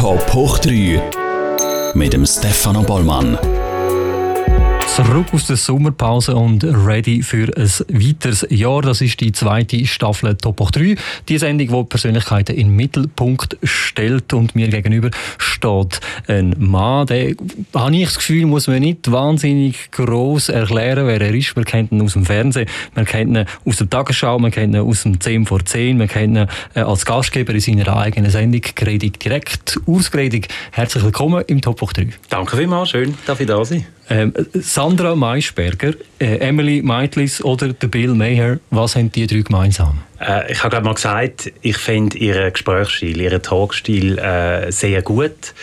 Top hoch 3 mit dem Stefano Bollmann. Zurück aus der Sommerpause und ready für ein weiteres Jahr. Das ist die zweite Staffel Top 3. Die Sendung, die Persönlichkeiten in den Mittelpunkt stellt und mir gegenüber steht ein Mann, der, habe ich das Gefühl, muss man nicht wahnsinnig groß erklären, wer er ist. Man kennt ihn aus dem Fernsehen, man kennt ihn aus der Tagesschau, man kennt ihn aus dem 10 vor 10, man kennt ihn äh, als Gastgeber in seiner eigenen Sendung «Gredig direkt». Ausgredig, herzlich willkommen im Top 3. Danke vielmals, schön, dass ich da sein. Ähm, Sandra Maischberger, äh, Emily Meitlis oder der Bill Maher, was haben die drei gemeinsam? Äh, ich habe gerade mal gesagt, ich finde ihren Gesprächsstil, ihren Talkstil äh, sehr gut.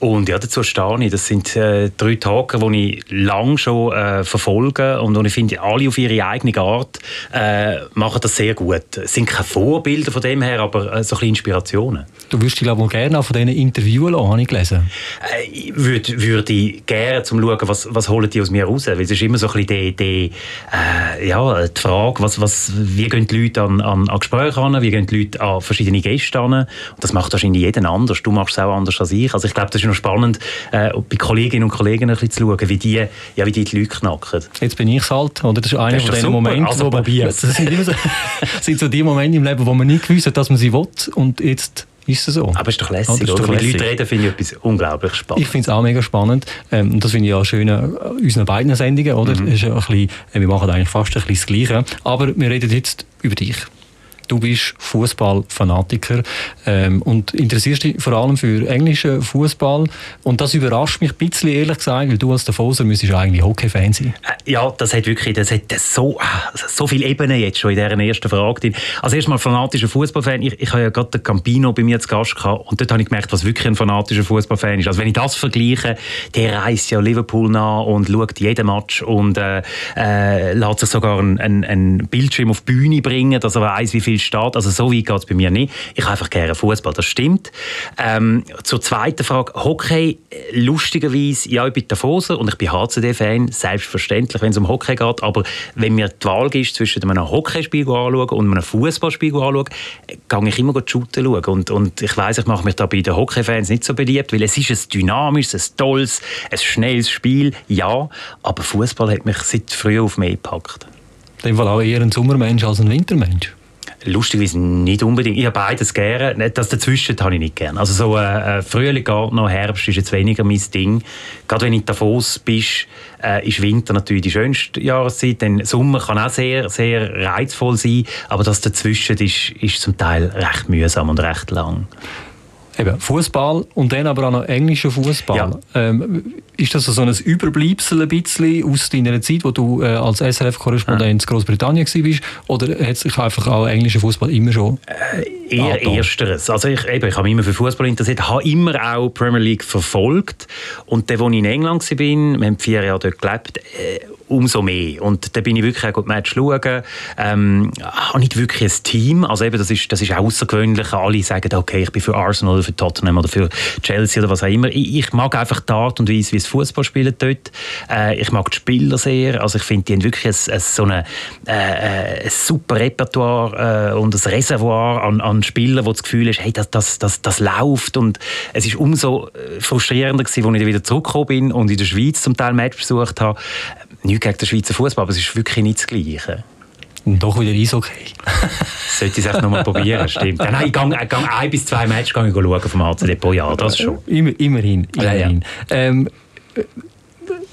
Und ja, dazu stehe ich. Das sind äh, drei Tage, die ich lange schon äh, verfolge und, und ich finde, alle auf ihre eigene Art äh, machen das sehr gut. Es sind keine Vorbilder von dem her, aber äh, so ein Inspirationen. Du würdest dich glaube ich gerne auch von diesen interviewen lassen, habe ich gelesen. Äh, ich würde, würde gerne zum schauen, was, was holen die aus mir raus. Weil es ist immer so ein bisschen die, die, äh, ja, die Frage, was, was, wie gehen die Leute an, an, an Gespräche an, wie gehen die Leute an verschiedene Gäste an. Und das macht wahrscheinlich jeden anders. Du machst es auch anders als ich. Also ich glaube, das ist noch spannend, äh, bei Kolleginnen und Kollegen ein bisschen zu schauen, wie die, ja, wie die, die Leute knacken. Jetzt bin ich halt, oder? Das ist einer von diesen Momenten, also, wo man, das sind, immer so, sind so die Momente im Leben, wo man nicht gewusst hat, dass man sie will und jetzt ist es so. Aber es ist doch lässig, oh, oder? Wenn Leute reden, finde ich etwas unglaublich spannend. Ich finde es auch mega spannend. Ähm, das finde ich auch schön an unseren beiden Sendungen, oder? Mhm. Ist ein bisschen, äh, wir machen eigentlich fast ein bisschen das Gleiche. Aber wir reden jetzt über dich du bist Fußballfanatiker ähm, und interessierst dich vor allem für englischen Fußball. Und das überrascht mich ein bisschen, ehrlich gesagt, weil du als Davoser müsstest eigentlich Hockey-Fan sein. Äh, ja, das hat wirklich das hat so, so viele Ebenen jetzt schon in dieser ersten Frage. Also erstmal fanatischer Fußballfan. Ich, ich habe ja gerade den Campino bei mir zu Gast gehabt und dort habe ich gemerkt, was wirklich ein fanatischer Fußballfan ist. Also wenn ich das vergleiche, der reist ja Liverpool nach und schaut jeden Match und äh, äh, lässt sich sogar einen ein Bildschirm auf die Bühne bringen, dass er weiß, wie viel steht. Also so weit geht es bei mir nicht. Ich habe einfach gerne Fußball, das stimmt. Ähm, zur zweiten Frage, Hockey, lustigerweise, ja, ich bin Davoser und ich bin HCD-Fan, selbstverständlich, wenn es um Hockey geht, aber wenn mir die Wahl ist zwischen einem Hockeyspiel und einem Fußballspiel anschauen, gehe ich immer shooten schauen. Und, und ich weiß, ich mache mich da bei den Hockey-Fans nicht so beliebt, weil es ist ein dynamisches, ein tolles, ein schnelles Spiel, ja, aber Fußball hat mich seit früh auf mich gepackt. In dem Fall auch eher ein Sommermensch als ein Wintermensch. Lustigerweise nicht unbedingt. Ich habe beides gerne. Das dazwischen habe ich nicht gerne. Also so äh, äh Frühling noch, Herbst ist jetzt weniger mein Ding. Gerade wenn ich Davos bist, äh, ist Winter natürlich die schönste Jahreszeit. Denn Sommer kann auch sehr, sehr reizvoll sein. Aber das dazwischen ist, ist zum Teil recht mühsam und recht lang. Eben, Fußball und dann aber auch noch englischer Fußball. Ja. Ähm, ist das so ein Überbleibsel ein bisschen aus deiner Zeit, wo du äh, als SRF-Korrespondent ja. in Großbritannien warst? Oder hat sich einfach auch englischer Fußball immer schon äh, Eher angetan? Ersteres. Also ich, eben, ich habe mich immer für Fußball interessiert, habe immer auch Premier League verfolgt. Und dann, als ich in England war, wir haben vier Jahre dort gelebt, äh, umso mehr. Und da bin ich wirklich auch Match schauen. Ähm, habe nicht wirklich ein Team. Also eben, das ist, das ist außergewöhnlich. Alle sagen, okay, ich bin für Arsenal oder für Tottenham oder für Chelsea oder was auch immer. Ich, ich mag einfach die Art und Weise, wie es Fußball spielen dort. Äh, ich mag die Spieler sehr. Also ich finde, die haben wirklich ein, ein, so eine, äh, ein super Repertoire äh, und ein Reservoir an, an Spielern, wo das Gefühl ist, hey, das, das, das, das läuft. Und es ist umso äh, frustrierender gewesen, als ich wieder zurückgekommen bin und in der Schweiz zum Teil Match besucht habe nichts gegen den Schweizer Fußball, aber es ist wirklich nicht das Gleiche. Und doch wieder Eishockey. Sollte ich es echt noch mal probieren, stimmt. Nein, ich gehe, ich gehe ein bis zwei Matches schauen vom HCD pro Jahr, das schon. Immer, immerhin. immerhin. Ja, ja. Ähm,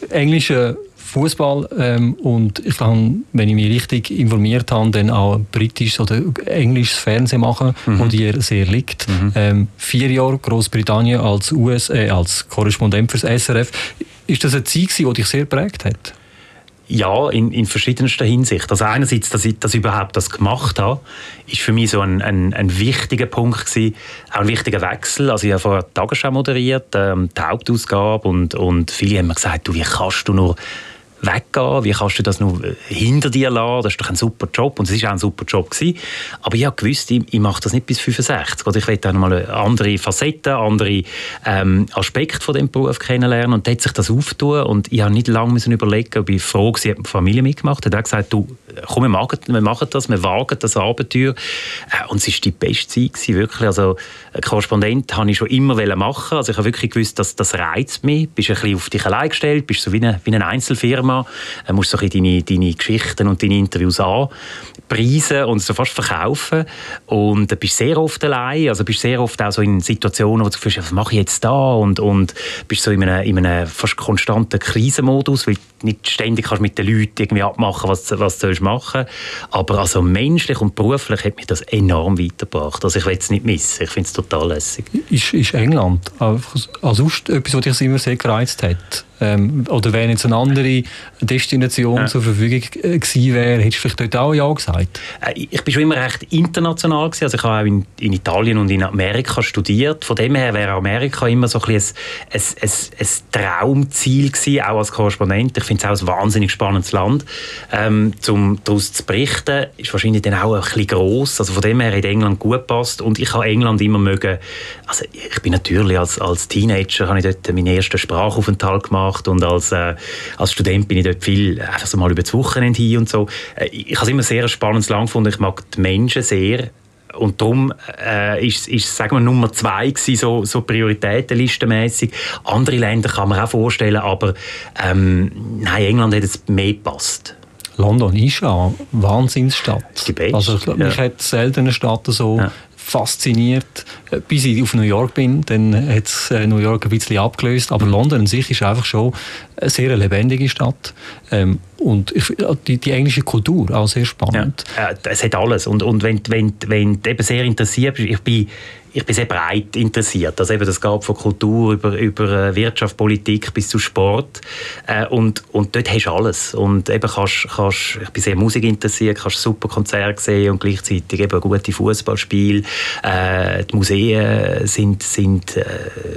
englischer Fußball ähm, und ich kann, wenn ich mich richtig informiert habe, dann auch britisches oder englisches Fernsehen machen, mhm. wo dir sehr liegt. Mhm. Ähm, vier Jahre Großbritannien als US, äh, als Korrespondent fürs SRF. Ist das eine Zeit, die dich sehr geprägt hat? Ja, in, in verschiedenster Hinsicht. Also einerseits, dass ich, ich überhaupt das gemacht habe, ist für mich so ein, ein, ein wichtiger Punkt gewesen, auch ein wichtiger Wechsel. Also ich habe vorher die Tagesschau moderiert, ähm, die Hauptausgabe und, und viele haben mir gesagt, du, wie kannst du nur weggehen? Wie kannst du das nur äh, hinter dir lassen? Das ist doch ein super Job und es war auch ein super Job gewesen. Aber ich habe gewusst, ich, ich mache das nicht bis 65. Oder ich will auch noch mal andere Facetten, andere ähm, Aspekte von dem Beruf kennenlernen und da hat sich das auftun und ich habe nicht lange müssen überlegen, ob ich froh war, ob die Familie mitgemacht hat. Er hat gesagt, du, komm, wir machen, wir machen das, wir wagen das Abenteuer äh, und es war die beste Zeit gewesen, wirklich. Also Korrespondent habe ich schon immer machen. Also ich habe wirklich gewusst, dass das reizt mich. Du bist ein bisschen auf dich allein gestellt, bist so wie eine, wie eine Einzelfirma, du musst so ein deine, deine Geschichten und deine Interviews anpreisen und so fast verkaufen und du bist sehr oft allein, also bist sehr oft auch so in Situationen, wo du fühlst, was mache ich jetzt da und, und bist so in einem, in einem fast konstanten Krisenmodus, weil du nicht ständig kannst mit den Leuten irgendwie abmachen, was, was du machen aber also menschlich und beruflich hat mich das enorm weitergebracht. Also ich will es nicht missen, ich finde es total lässig. Ist, ist England also etwas, was dich immer sehr gereizt hat? Ähm, oder wenn jetzt eine andere Destination ja. zur Verfügung äh, gewesen wäre, hättest du vielleicht dort auch Ja gesagt? Äh, ich bin schon immer recht international gewesen. Also ich habe auch in, in, Italien und in Amerika studiert. Von dem her wäre Amerika immer so ein, ein, ein, ein, ein Traumziel gewesen, auch als Korrespondent. Ich finde es auch ein wahnsinnig spannendes Land. Ähm, um daraus zu berichten, ist wahrscheinlich dann auch ein bisschen gross. Also von dem her hat England gut gepasst und ich habe England immer mögen. Also ich bin natürlich als, als Teenager habe ich dort meinen ersten Sprachaufenthalt gemacht gemacht und als, äh, als Student bin ich dort viel einfach so mal über das Wochenende hin und so. Äh, ich habe es immer sehr spannendes Land gefunden. Ich mag die Menschen sehr und darum äh, ist, ist Nummer zwei gewesen, so, so prioritätenlistenmäßig. Andere Länder kann man auch vorstellen, aber ähm, nein, England hat es mehr gepasst. London ist eine Wahnsinnsstadt. Also ich glaube, ja. ich hätte selten eine Stadt so ja fasziniert, äh, bis ich auf New York bin. Dann hat es äh, New York ein bisschen abgelöst. Aber London an sich ist einfach schon eine sehr lebendige Stadt. Ähm, und ich, die, die, englische Kultur auch sehr spannend. Ja, es hat alles. Und, und wenn, wenn, wenn du eben sehr interessiert bist, ich bin ich bin sehr breit interessiert. Also eben, das geht von Kultur über, über äh, Wirtschaft, Politik bis zu Sport. Äh, und, und dort hast du alles. Und eben kannst, kannst, ich bin sehr musikinteressiert, kannst super Konzerte sehen und gleichzeitig eben gute Fußballspiele. Äh, die Museen sind, sind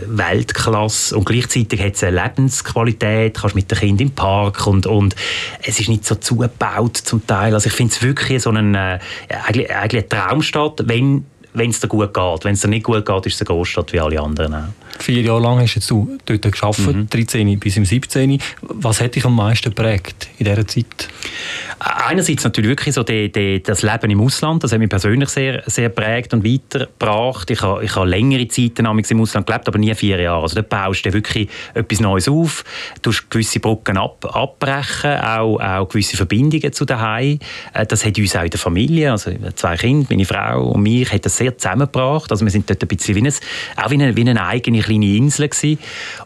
Weltklasse und gleichzeitig hat es eine Lebensqualität. Kannst mit den Kindern im Park und, und es ist nicht so zugebaut zum Teil. Also ich finde es wirklich so einen, eigentlich, eigentlich eine Traumstadt, wenn wenn es dir gut geht. Wenn es dir nicht gut geht, ist es eine Großstadt wie alle anderen auch. Vier Jahre lang hast du dort gearbeitet, mhm. 13 bis im 17. Was hat dich am meisten geprägt in dieser Zeit? Einerseits natürlich wirklich so die, die, das Leben im Ausland, das hat mich persönlich sehr, sehr prägt und weitergebracht. Ich habe, ich habe längere Zeiten im Ausland gelebt, aber nie vier Jahre. Also da baust du wirklich etwas Neues auf, du gewisse Brücken ab, abbrechen, auch, auch gewisse Verbindungen zu daheim. Äh, das hat uns auch in der Familie, also zwei Kinder, meine Frau und mich, hat das sehr zusammengebracht. Also wir sind dort ein bisschen wie, ein, auch wie eine, wie eine eigene kleine Insel gewesen.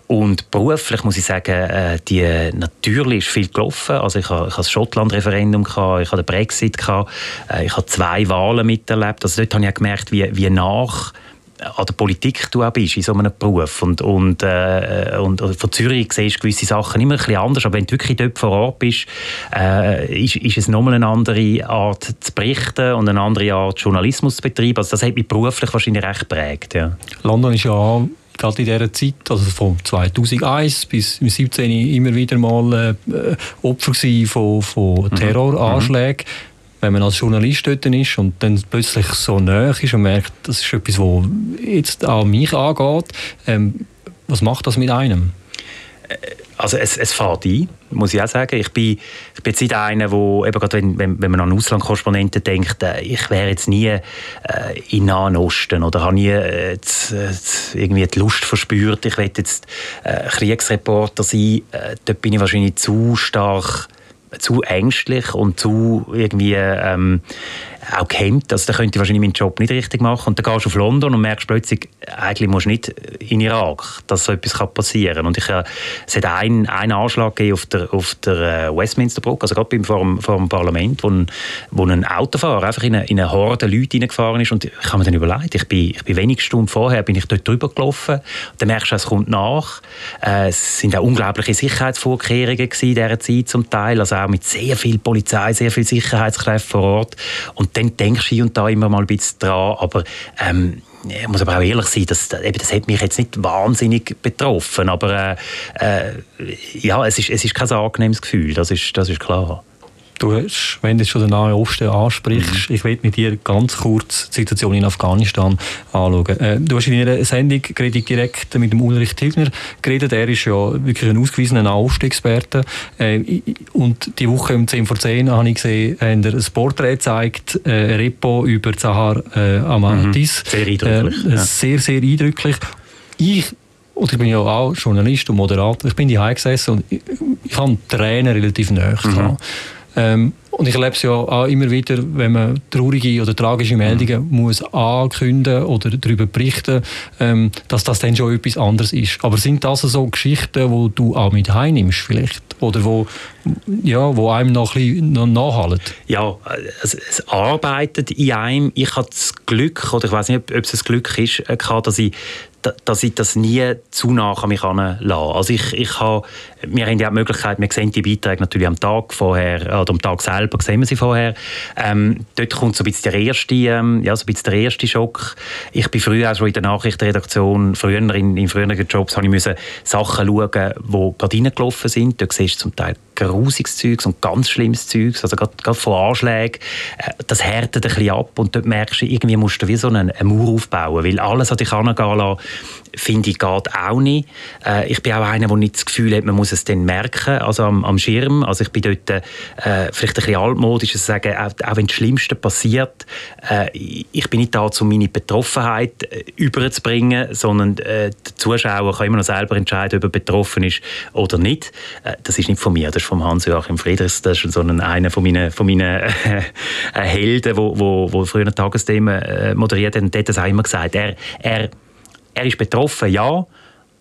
Und beruflich muss ich sagen, äh, die, natürlich ist viel gelaufen. Also ich habe das Schottland-Referendum ich habe den Brexit gehabt, äh, ich habe zwei Wahlen miterlebt. Also dort habe ich gemerkt, wie, wie nach an der Politik du auch bist in so einem Beruf. Und, und, äh, und von Zürich siehst du gewisse Sachen immer ein bisschen anders, aber wenn du wirklich dort vor Ort bist, äh, ist, ist es nochmal eine andere Art zu berichten und eine andere Art Journalismus zu betreiben. Also das hat mich beruflich wahrscheinlich recht geprägt. Ja. London ist ja gerade in dieser Zeit, also von 2001 bis 2017 immer wieder mal äh, Opfer von, von mhm. Terroranschlägen. Mhm wenn man als Journalist dort ist und dann plötzlich so nah ist und merkt, das ist etwas, was jetzt an mich angeht, ähm, was macht das mit einem? Äh, also es, es fährt ein, muss ich auch sagen. Ich bin, ich bin jetzt nicht einer, wo, eben gerade wenn, wenn, wenn man an Auslandkorrespondenten denkt, äh, ich wäre jetzt nie äh, in Nahen Osten oder habe nie äh, irgendwie die Lust verspürt, ich will jetzt äh, Kriegsreporter sein. Äh, dort bin ich wahrscheinlich zu stark zu ängstlich und zu irgendwie ähm, auch gehemmt. Also, da könnte ich wahrscheinlich meinen Job nicht richtig machen. Und dann gehst du auf London und merkst plötzlich, eigentlich musst du nicht in Irak, dass so etwas passieren kann. Und ich, äh, es hat einen, einen Anschlag auf der, auf der äh, Westminsterbrücke, also gerade vor dem, vor dem Parlament, wo ein, wo ein Autofahrer einfach in eine, in eine Horde Leute reingefahren ist. Und ich habe mir dann überlegt, ich bin, ich bin wenige Stunden vorher bin ich dort drüber gelaufen. Dann merkst du, es kommt nach. Äh, es sind auch unglaubliche Sicherheitsvorkehrungen in dieser Zeit zum Teil, also auch mit sehr viel Polizei, sehr viel Sicherheitskräften vor Ort. Und dann denkst du hier und da immer mal ein bisschen dran, aber ähm, ich muss aber auch ehrlich sein, das, das hat mich jetzt nicht wahnsinnig betroffen, aber äh, äh, ja, es ist, es ist kein angenehmes Gefühl, das ist, das ist klar. Du hast, wenn du schon den Nahen Osten ansprichst, mhm. ich will mit dir ganz kurz die Situation in Afghanistan anschauen. Äh, du hast in einer Sendung direkt mit dem Ulrich Tilgner geredet. Er ist ja wirklich ein ausgewiesener Nahost-Experte. Äh, und die Woche um 10 vor 10 habe ich gesehen, haben er ein Porträt gezeigt, äh, ein Repo über Zahar äh, Amadis. Mhm. Sehr eindrücklich. Äh. Sehr, sehr eindrücklich. Ich und ich bin ja auch Journalist und Moderator. Ich bin die gesessen und ich, ich habe Tränen relativ nahe. Mhm. Ähm, und ich erlebe es ja auch immer wieder, wenn man traurige oder tragische Meldungen mhm. muss ankündigen oder darüber berichten, ähm, dass das dann schon etwas anderes ist. Aber sind das so Geschichten, wo du auch mit heimnimmst vielleicht? Oder wo, ja, wo einem noch ein bisschen nachhalten? Ja, es, es, arbeitet in einem. Ich habe das Glück, oder ich weiß nicht, ob es ein Glück ist, äh, dass ich dass ich das nie zu nah an mich heranlasse. Also ich, ich habe, wir haben ja die Möglichkeit, wir sehen die Beiträge natürlich am Tag vorher, oder am Tag selber sehen wir sie vorher. Ähm, dort kommt so ein bisschen der erste, ähm, ja, so ein bisschen der erste Schock. Ich bin früher auch schon in der Nachrichtenredaktion, früher in, in früheren Jobs, habe ich müssen Sachen schauen, die gerade reingelaufen sind. Dort siehst du zum Teil grusiges Zeugs und ganz schlimmes Zeugs, also gerade, gerade von Anschlägen. Äh, das härtet ein bisschen ab und dort merkst du, irgendwie musst du wie so einen, einen Mauer aufbauen, weil alles, was dich angehen lassen, finde ich, geht auch nicht. Äh, ich bin auch einer, der nicht das Gefühl hat, man muss es dann merken, also am, am Schirm. Also ich bin dort äh, vielleicht ein bisschen altmodisch, zu sagen, auch, auch wenn das Schlimmste passiert, äh, ich bin nicht da, um meine Betroffenheit äh, überzubringen, sondern äh, der Zuschauer kann immer noch selber entscheiden, ob er betroffen ist oder nicht. Äh, das ist nicht von mir, das ist von Hans-Joachim Friedrichs, das ist so ein, einer von meinen, von meinen Helden, wo, wo, wo früher Tagesthemen moderiert hat, und der hat das auch immer gesagt. Er, er er ist betroffen, ja,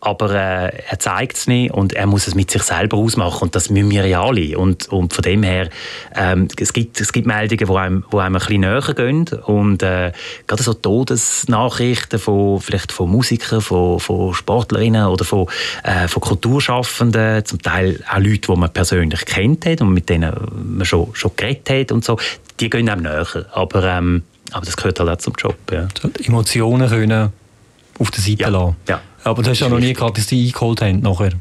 aber äh, er zeigt es nicht und er muss es mit sich selber ausmachen und das müssen wir ja alle. Und, und von dem her, ähm, es, gibt, es gibt Meldungen, die einem, wo einem ein bisschen näher gehen und äh, gerade so Todesnachrichten von, vielleicht von Musikern, von, von Sportlerinnen oder von, äh, von Kulturschaffenden, zum Teil auch Leute, die man persönlich kennt hat und mit denen man schon, schon geredet hat und so, die gehen einem näher. Aber, ähm, aber das gehört halt auch zum Job. Ja. Emotionen können auf der Seite ja. lassen. Ja. Aber du hast ja noch nie gehabt, dass die eingeholt haben nachher.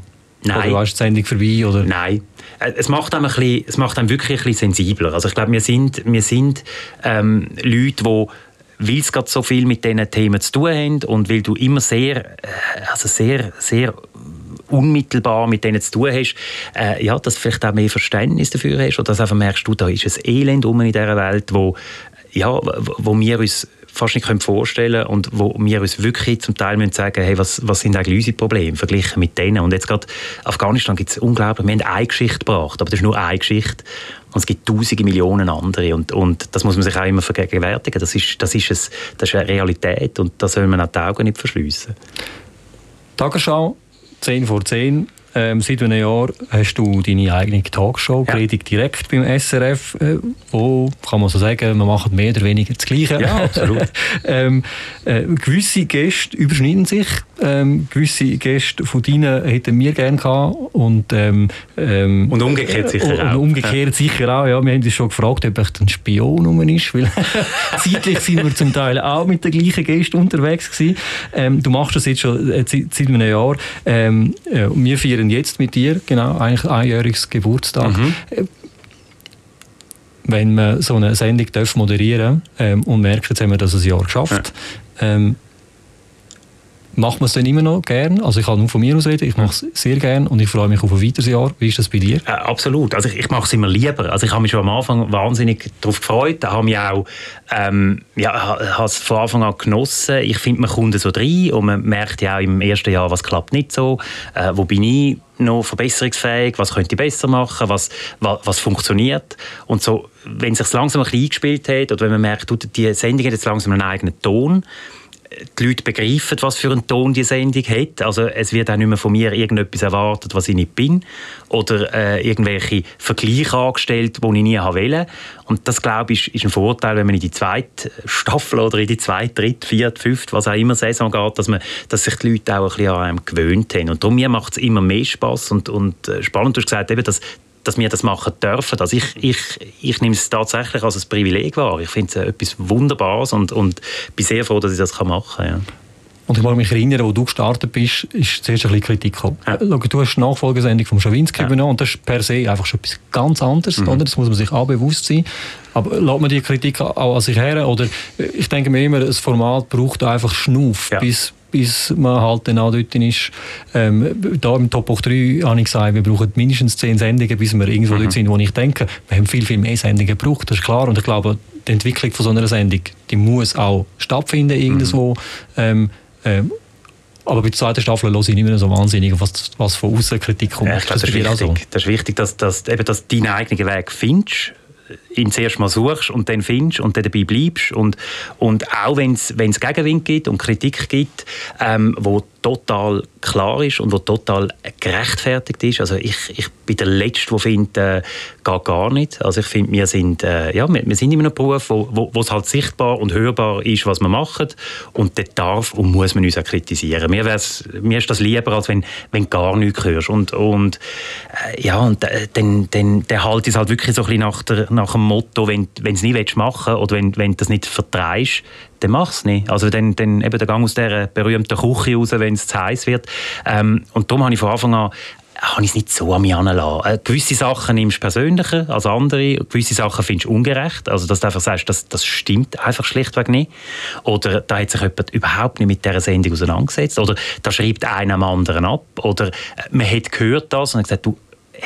Nein. Oder ist die Sendung vorbei? Oder? Nein. Äh, es macht einem, ein bisschen, es macht einem wirklich ein bisschen sensibler. Also ich glaube, wir sind, wir sind ähm, Leute, die weil es gerade so viel mit diesen Themen zu tun haben und weil du immer sehr, äh, also sehr, sehr unmittelbar mit denen zu tun hast, äh, ja, dass du vielleicht auch mehr Verständnis dafür hast oder dass einfach merkst, du, da ist ein Elend um in dieser Welt, wo, ja, wo wir uns fast nicht vorstellen können und wo wir uns wirklich zum Teil müssen sagen hey, was, was sind eigentlich unsere Probleme verglichen mit denen. Und jetzt gerade Afghanistan gibt es unglaublich, wir haben eine Geschichte gebracht, aber das ist nur eine Geschichte und es gibt tausende Millionen andere und, und das muss man sich auch immer vergegenwärtigen. Das ist, das ist, ein, das ist eine Realität und da soll man auch die Augen nicht verschliessen. Tagesschau, 10 vor 10 ähm, seit einem Jahr hast du deine eigene Talkshow, ja. Predigt direkt beim SRF, äh, wo, kann man so sagen, man macht mehr oder weniger das Gleiche. Ja, absolut. ähm, äh, gewisse Gäste überschneiden sich, ähm, gewisse Gäste von deinen hätten wir gerne gehabt und, ähm, ähm, und umgekehrt sicher äh, auch. Und umgekehrt ja. sicher auch, ja. Wir haben uns schon gefragt, ob echt ein Spion rum ist, weil zeitlich sind wir zum Teil auch mit den gleichen Gästen unterwegs gewesen. Ähm, du machst das jetzt schon äh, seit, seit einem Jahr. Ähm, äh, wir feiern jetzt mit dir, genau, eigentlich einjähriges Geburtstag. Mhm. Äh, wenn man so eine Sendung darf moderieren ähm, und merkt, jetzt haben wir das ein Jahr geschafft, ja. ähm, macht man es dann immer noch gern? Also ich kann nur von mir aus reden, ich mache es sehr gern und ich freue mich auf ein weiteres Jahr. Wie ist das bei dir? Äh, absolut. Also ich, ich mache es immer lieber. Also ich habe mich schon am Anfang wahnsinnig darauf gefreut. Da habe ich auch ähm, ja, habe es von Anfang an genossen. Ich finde, man kommt so rein und man merkt ja auch im ersten Jahr, was klappt nicht so. Äh, wo bin ich noch verbesserungsfähig? Was könnte ich besser machen? Was, was, was funktioniert? Und so, wenn es sich langsam ein bisschen eingespielt hat oder wenn man merkt, die Sendung hat jetzt langsam einen eigenen Ton, die Leute begreifen, was für einen Ton die Sendung hat. Also es wird auch nicht mehr von mir irgendetwas erwartet, was ich nicht bin. Oder äh, irgendwelche Vergleiche angestellt, die ich nie wollte. Und das, glaube ich, ist, ein Vorteil, wenn man in die zweite Staffel oder in die zweite, dritte, vierte, fünfte, was auch immer Saison geht, dass, man, dass sich die Leute auch ein bisschen an einem gewöhnt haben. Und darum macht es immer mehr Spass und, und äh, spannend. Du hast gesagt, eben, dass dass wir das machen dürfen. Also ich, ich, ich nehme es tatsächlich als ein Privileg wahr. Ich finde es etwas Wunderbares und, und bin sehr froh, dass ich das machen kann. Ja. Und ich mag mich erinnern, wo du gestartet bist, ist zuerst ein bisschen Kritik gekommen. Ja. du hast die Nachfolgesendung vom Schawinski ja. übernommen und das ist per se einfach schon etwas ganz anderes. Mhm. Oder? Das muss man sich auch bewusst sein. Aber lässt man die Kritik auch an sich her? Oder ich denke mir immer, das Format braucht einfach Schnuff, ja. bis, bis man halt dann auch dort ist. Ähm, da im Top 3 habe ich gesagt, wir brauchen mindestens zehn Sendungen, bis wir irgendwo mhm. dort sind, wo ich denke, wir haben viel, viel mehr Sendungen gebraucht, das ist klar. Und ich glaube, die Entwicklung von so einer Sendung, die muss auch stattfinden irgendwo. Mhm. Ähm, ähm, aber bei der zweiten Staffel höre ich nicht mehr so wahnsinnig, was, was von außen Kritik kommt. Ja, ich glaube, das, das, ist wichtig, so. das ist wichtig, dass, dass, eben, dass du deinen eigenen Weg findest ihn zuerst mal suchst und dann findest und dann dabei bleibst. Und, und auch wenn es Gegenwind gibt und Kritik gibt, ähm, wo total klar ist und wo total gerechtfertigt ist. Also ich, ich bin der Letzte, der findet, äh, geht gar nicht. Also ich finde, wir sind, äh, ja, wir, wir, sind in einem Beruf, wo, wo, wo es halt sichtbar und hörbar ist, was wir machen und dort darf und muss man uns auch kritisieren. Mir, mir ist das lieber, als wenn, wenn gar nichts hörst. Und, und äh, ja, und äh, dann, dann, dann halt es halt wirklich so ein bisschen nach, der, nach dem Motto, wenn, du es nicht machen willst oder wenn, wenn du das nicht vertreibst, dann mach es nicht. Also dann, dann eben der Gang aus dieser berühmten Küche raus, wenn es zu heiß wird. Ähm, und darum habe ich von Anfang an habe ich es nicht so an mich herangelassen. Äh, gewisse Sachen nimmst du persönlicher als andere, gewisse Sachen findest du ungerecht. Also, dass du einfach sagst, das, das stimmt einfach schlichtweg nicht. Oder da hat sich jemand überhaupt nicht mit dieser Sendung auseinandergesetzt. Oder da schreibt einer am anderen ab. Oder äh, man hat gehört das und hat gesagt, du,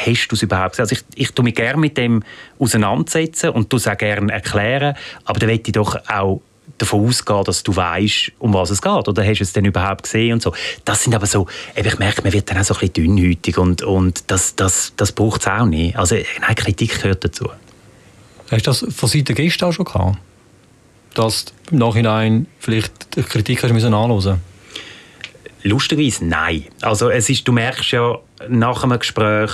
hast du es überhaupt Also ich, ich tue mich gerne mit dem auseinandersetzen und du auch gerne erklären, aber dann möchte ich doch auch davon ausgehen, dass du weißt, um was es geht. Oder hast du es denn überhaupt gesehen und so. Das sind aber so, ich merke, man wird dann auch so ein bisschen dünnhütig und, und das, das, das braucht es auch nicht. Also nein, Kritik gehört dazu. Hast du das von Seiten der Gäste auch schon gehabt? Dass du im Nachhinein vielleicht die Kritik hast müssen anhören Lustigerweise nein. Also es ist, du merkst ja nach einem Gespräch,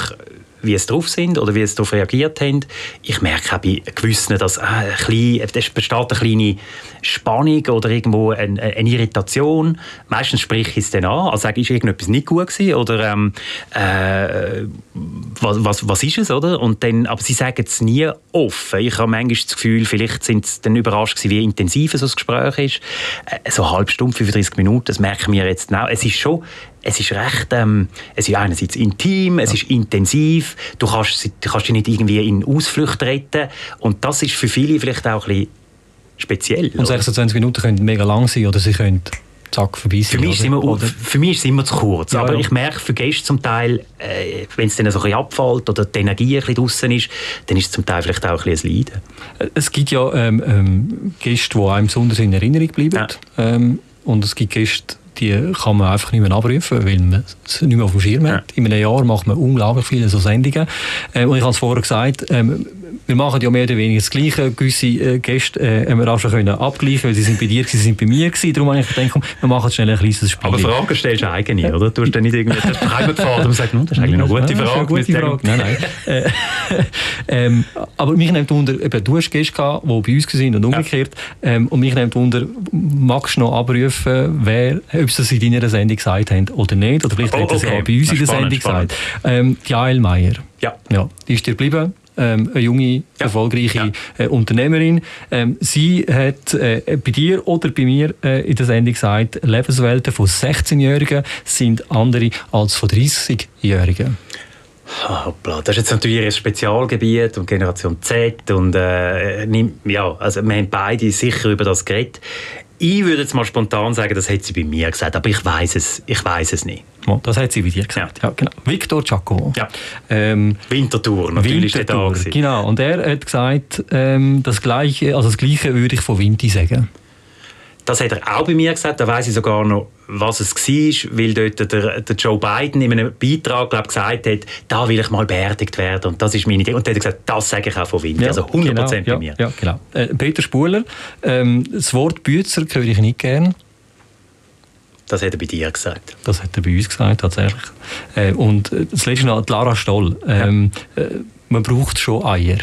wie es drauf sind oder wie es darauf reagiert haben. Ich merke auch bei gewissen, dass äh, klein, es besteht eine kleine Spannung oder irgendwo eine, eine Irritation. Meistens spreche ich es dann an, also sage, ist irgendetwas nicht gut gewesen oder ähm, äh, was, was, was ist es, oder? Und dann, aber sie sagen es nie offen. Ich habe manchmal das Gefühl, vielleicht sind sie dann überrascht gewesen, wie intensiv so ein Gespräch ist. Äh, so eine halbe Stunde, 35 Minuten, das merken wir jetzt auch. Es ist schon es ist recht, ähm, es ist einerseits intim, es ja. ist intensiv, du kannst, du kannst dich nicht irgendwie in Ausflucht retten und das ist für viele vielleicht auch ein bisschen speziell. Und 26 Minuten können mega lang sein oder sie können zack vorbei sein. Für mich, ist immer, für mich ist es immer zu kurz, ja, aber ja. ich merke für Gäste zum Teil, äh, wenn es dann so ein bisschen abfällt oder die Energie ein bisschen draussen ist, dann ist es zum Teil vielleicht auch ein bisschen ein Leiden. Äh, es gibt ja ähm, ähm, Gäste, die einem besonders in Erinnerung bleiben ähm, und es gibt Gäste, die kann man einfach nicht mehr abrufen, weil man es nicht mehr auf dem Schirm hat. Ja. In einem Jahr macht man unglaublich viele so Sendungen. Und ich habe es vorher gesagt, wir machen ja mehr oder weniger das Gleiche. Gewisse äh, Gäste äh, haben wir auch schon können abgleichen weil sie sind bei dir, sie sind bei mir gewesen. Darum habe ich gedacht, komm, wir machen schnell ein kleines Spiel. Aber Fragen stellst du eigene, oder? Du hast dann nicht irgendwie das Heimgefahren und sagst, das ist eigentlich eine gute Frage. Eine gute Frage. Nein, nein. äh, ähm, aber mich nimmt Wunder, eben, du hast Gäste gehabt, die bei uns waren und umgekehrt. Ja. Ähm, und mich nimmt Wunder, magst du noch abrufen, wer, ob sie es in deiner Sendung gesagt haben oder nicht? Oder vielleicht oh, okay. hat sie es auch bei uns in der Sendung spannend. gesagt. Ähm, die Meier. Ja. ja. Die ist dir geblieben ähm, eine junge, erfolgreiche ja. äh, Unternehmerin. Ähm, sie hat äh, bei dir oder bei mir äh, in der Sendung gesagt, Lebenswelten von 16-Jährigen sind andere als von 30-Jährigen. Hoppla, das ist jetzt natürlich ein Spezialgebiet und Generation Z und äh, ja, also wir haben beide sicher über das geredet. Ich würde jetzt mal spontan sagen, das hat sie bei mir gesagt, aber ich weiß es, ich weiß es nicht. das hat sie bei dir gesagt. Ja. ja genau. Victor Giacomo. Ja. Ähm, Winterthur, natürlich Winterthur, da Genau, und er hat gesagt, ähm, das Gleiche, also das Gleiche würde ich von Vinti sagen. Das hat er auch bei mir gesagt, da weiß ich sogar noch, was es war, weil dort der, der Joe Biden in einem Beitrag glaub, gesagt hat, da will ich mal beerdigt werden und das ist meine Idee. Und er hat gesagt, das sage ich auch von Wind, ja, also 100% genau, bei ja, mir. Ja, genau. Äh, Peter Spuler, ähm, das Wort Bützer höre ich nicht gern. Das hat er bei dir gesagt. Das hat er bei uns gesagt, tatsächlich. Äh, und äh, das letzte noch, Lara Stoll. Ähm, ja. äh, man braucht schon Eier.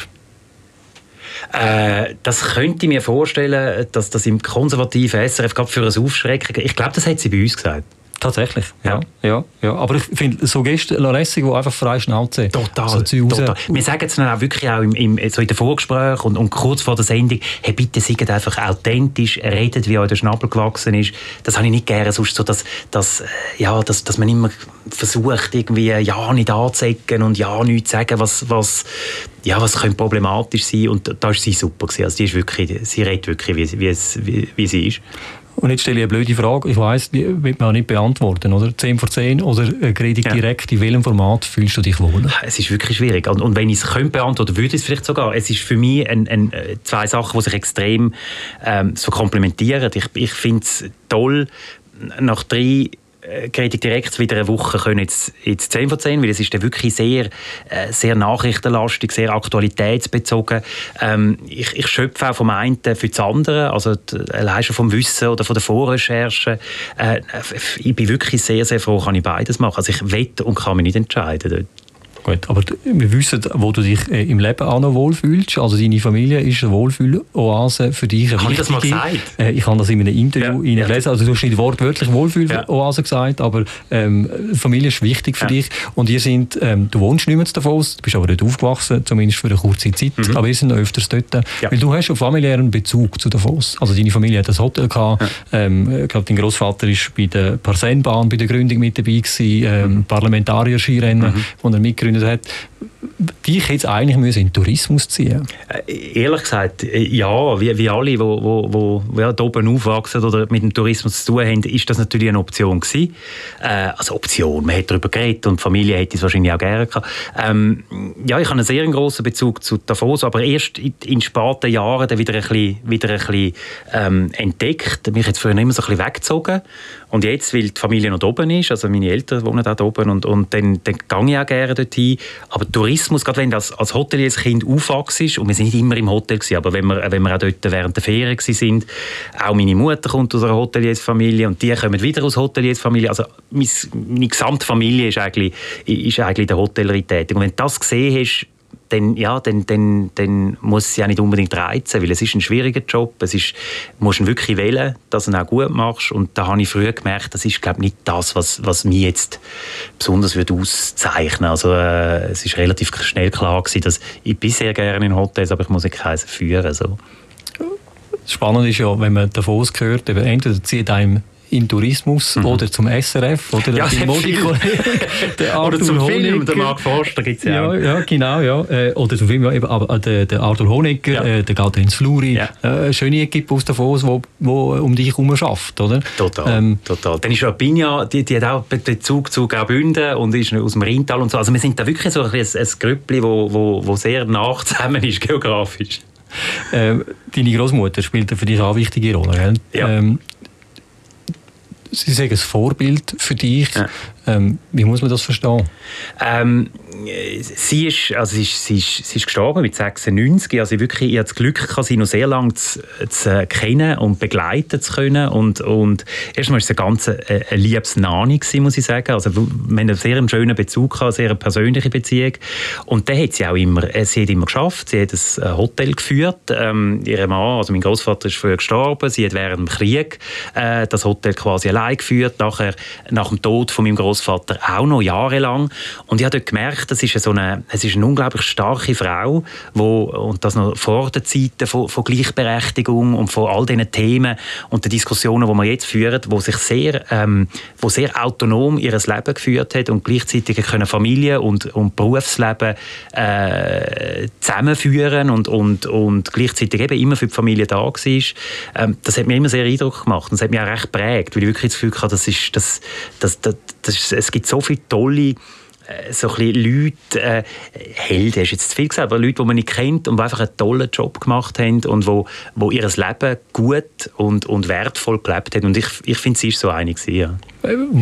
Äh, das könnte ich mir vorstellen, dass das im konservativen SRF gab für ein Aufschrecken. Ich glaube, das hat sie bei uns gesagt. Tatsächlich, ja. ja. ja. Aber ich finde so Gäste lässig, die einfach frei Schnauze Total, so total. Wir sagen es dann auch wirklich auch im, im, so in den Vorgesprächen und, und kurz vor der Sendung, hey, bitte seid einfach authentisch, redet, wie euch der Schnabel gewachsen ist. Das habe ich nicht gerne, sonst so, dass, dass, ja, dass, dass man immer versucht, irgendwie ja nicht anzuecken und ja nicht zu sagen, was, was, ja, was könnte problematisch sein. Und da war sie super. Gewesen. Also die ist wirklich, sie redet wirklich, wie, wie, wie, wie sie ist. Und jetzt stelle ich eine blöde Frage. Ich weiss, die wird man auch nicht beantworten, oder? 10 vor 10 oder äh, rede ich ja. direkt, in welchem Format fühlst du dich wohl? Es ist wirklich schwierig. Und, und wenn ich es könnte beantworten, würde ich es vielleicht sogar. Es ist für mich ein, ein, äh, zwei Sachen, die sich extrem ähm, so komplementieren. Ich, ich finde es toll, nach drei Kritik äh, direkt wieder eine Woche können jetzt, jetzt 10 von 10, weil es ist dann wirklich sehr, äh, sehr nachrichtenlastig, sehr aktualitätsbezogen. Ähm, ich, ich schöpfe auch vom einen für das andere, also allein schon vom Wissen oder von der Vorrecherche. Äh, ich bin wirklich sehr, sehr froh, kann ich beides machen. Also ich wette und kann mich nicht entscheiden dort. Gut, aber wir wissen, wo du dich äh, im Leben auch noch wohlfühlst. Also deine Familie ist eine Wohlfühloase für dich. Habe ich das mal gesagt? Äh, ich habe das in einem Interview ja. gelesen. Also du hast nicht wortwörtlich Wohlfühloase ja. gesagt, aber ähm, Familie ist wichtig für ja. dich. Und ihr sind, ähm, du wohnst nicht mehr in Davos, du bist aber dort aufgewachsen, zumindest für eine kurze Zeit. Mhm. Aber ihr seid noch öfters dort. Weil du hast einen familiären Bezug zu Davos. Also deine Familie hat ein Hotel gehabt. Ähm, ich glaube, dein Großvater war bei der Parsenbahn bei der Gründung mit dabei gewesen, ähm, mhm. Parlamentarier-Skirennen, mhm. wo er mitgegründet gegründet hat, dich jetzt eigentlich müssen in den Tourismus ziehen äh, Ehrlich gesagt, äh, ja, wie, wie alle, die wo, wo, wo, ja, oben aufwachsen oder mit dem Tourismus zu tun haben, ist das natürlich eine Option gewesen. Äh, also Option, man hat darüber geredet und die Familie hätte es wahrscheinlich auch gerne gehabt. Ähm, ja, ich habe einen sehr großen Bezug zu Davos, aber erst in, in späten Jahren dann wieder ein bisschen, wieder ein bisschen ähm, entdeckt. Mich jetzt früher immer so ein bisschen weggezogen und jetzt, weil die Familie noch oben ist, also meine Eltern wohnen da oben und, und dann, dann gehe ich auch gerne dorthin. Aber Tourismus, gerade wenn du als, Hotelier als Kind aufwachst, und wir sind nicht immer im Hotel gewesen, aber wenn wir, wenn wir auch dort während der Ferien sind, auch meine Mutter kommt aus einer Hoteliersfamilie und die kommen wieder aus Hoteliersfamilie. Also meine, gesamte Familie ist eigentlich, ist eigentlich der Hotellerie tätig. Und wenn du das gesehen hast, dann, ja, dann, dann, dann muss es ja nicht unbedingt reizen, weil es ist ein schwieriger Job. Es ist, du musst wirklich wählen, dass du ihn auch gut machst. Und da habe ich früher gemerkt, das ist glaube nicht das, was, was mich jetzt besonders würde auszeichnen Also äh, es ist relativ schnell klar gewesen, dass ich bin sehr gerne in Hotels, aber ich muss keinen führen. So. Spannend ist ja, wenn man davon hört, entweder zieht einem in Tourismus mhm. oder zum SRF oder ja, der der oder zum Honegger. Film, der Mark Forster gibt es ja, ja Ja, genau, ja. Äh, oder zum Film, ja, eben, aber äh, der, der Arthur Honegger, ja. äh, der ins Fluri. Ja. Äh, schöne Equipe aus Davos, wo, wo um dich herum schafft, oder? Total, ähm, total. Dann ist ja Pinja, die, die hat auch Bezug zu Graubünden und ist aus dem Rheintal und so. Also wir sind da wirklich so ein, ein, ein Grüppli, wo, wo, wo sehr nah zusammen ist, geografisch. Ähm, deine Großmutter spielt für dich auch eine wichtige Rolle. Gell? Ja. Ähm, Sie sagen, ein Vorbild für dich. Ja. Ähm, wie muss man das verstehen? Ähm, sie, ist, also sie, ist, sie, ist, sie ist gestorben mit 96. Also wirklich, ich hatte das Glück, sie noch sehr lange zu, zu, kennen und begleiten zu können. Und, und erstmal war es eine ganz äh, ein liebes Nani, muss ich sagen. Also, wir haben einen sehr schönen Bezug, gehabt, eine sehr persönliche Beziehung. Und da hat sie auch immer, äh, sie hat immer geschafft. Sie hat ein Hotel geführt. Ähm, ihr Mann, also mein Großvater ist früher gestorben. Sie hat während dem Krieg äh, das Hotel quasi allein geführt. Nachher, nach dem Tod von meinem Großvater auch noch jahrelang. Und ich habe dort gemerkt, das ist so eine, es ist eine unglaublich starke Frau, wo, und das noch vor der Zeiten von, von Gleichberechtigung und von all diesen Themen und den Diskussionen, die wir jetzt führen, wo sich sehr, ähm, wo sehr autonom ihr Leben geführt hat und gleichzeitig können Familie und, und Berufsleben äh, zusammenführen und, und, und gleichzeitig eben immer für die Familie da war. Ähm, das hat mir immer sehr Eindruck gemacht und das hat mich auch recht prägt, weil ich wirklich das Gefühl hatte, das ist, das, das, das, das es gibt so viele tolle so ein Leute, äh, Helden ist jetzt zu viel gesagt, aber Leute, die man nicht kennt und die einfach einen tollen Job gemacht haben und wo, wo ihr Leben gut und, und wertvoll gelebt haben. Und ich, ich finde, sie ist so eine Ja.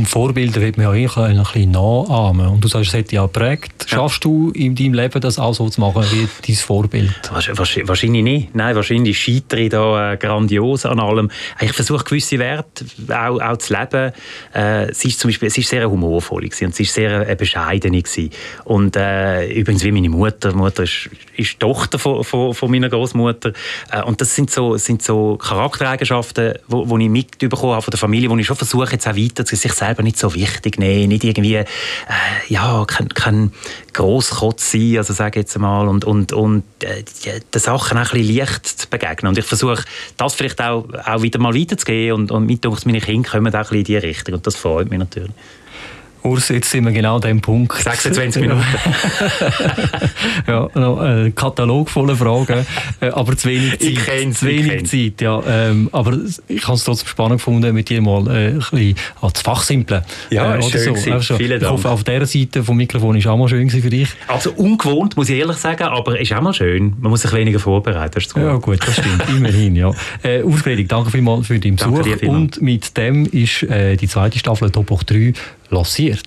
Vorbilder wird man ja eigentlich ein bisschen nachahmen. Und du sagst, es hat dich auch geprägt. Ja. Schaffst du in deinem Leben das auch so zu machen wie dein Vorbild? Wahrscheinlich nicht. Nein, wahrscheinlich scheitere ich da äh, grandios an allem. Ich versuche gewisse Werte auch, auch zu leben. Äh, sie ist zum Beispiel, sie ist sehr humorvoll und sie ist sehr äh, bescheiden nicht gewesen. Und äh, übrigens wie meine Mutter, Mutter ist, ist Tochter von, von, von meiner Großmutter äh, und das sind so, sind so Charaktereigenschaften, wo, wo ich mitbekommen habe von der Familie, wo ich schon versuche jetzt auch weiter zu sich selber nicht so wichtig nehmen, nicht irgendwie äh, ja kein, kein Grosskotz sein, also sage jetzt mal und und und äh, den Sachen auch ein bisschen leicht zu begegnen und ich versuche das vielleicht auch, auch wieder mal weiterzugehen und, und mit meine Kinder kommen auch ein bisschen in diese Richtung und das freut mich natürlich. Urs, jetzt sind wir genau an dem Punkt. 26 Minuten. ja, noch ein Katalog voller Fragen, äh, aber zu wenig Zeit. Ich kenn's, zu wenig Zeit, ja. Ähm, aber ich habe es trotzdem spannend gefunden, mit dir mal äh, ein bisschen an zu fachsimpeln. Ja, äh, schön so. Also, Vielen Dank. Ich hoffe, auf dieser Seite vom Mikrofon ist auch mal schön für dich. Also ungewohnt, muss ich ehrlich sagen, aber ist auch mal schön. Man muss sich weniger vorbereiten. Das ja gut, das stimmt, immerhin. Ja. Äh, Urs danke vielmals für deinen Besuch. Und mit dem ist äh, die zweite Staffel Top 3 lanciert.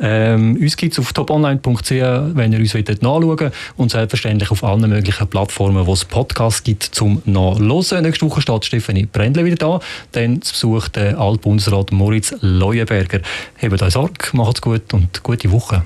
Ähm, uns gibt es auf toponline.ch, wenn ihr uns nachschauen wollt und selbstverständlich auf allen möglichen Plattformen, wo es Podcasts gibt, zum Nachhören. Nächste Woche steht Stefanie Brändle wieder da, dann zu Besuch der Altbundesrat Moritz Leuenberger. Habt euch Sorge, macht's gut und gute Woche.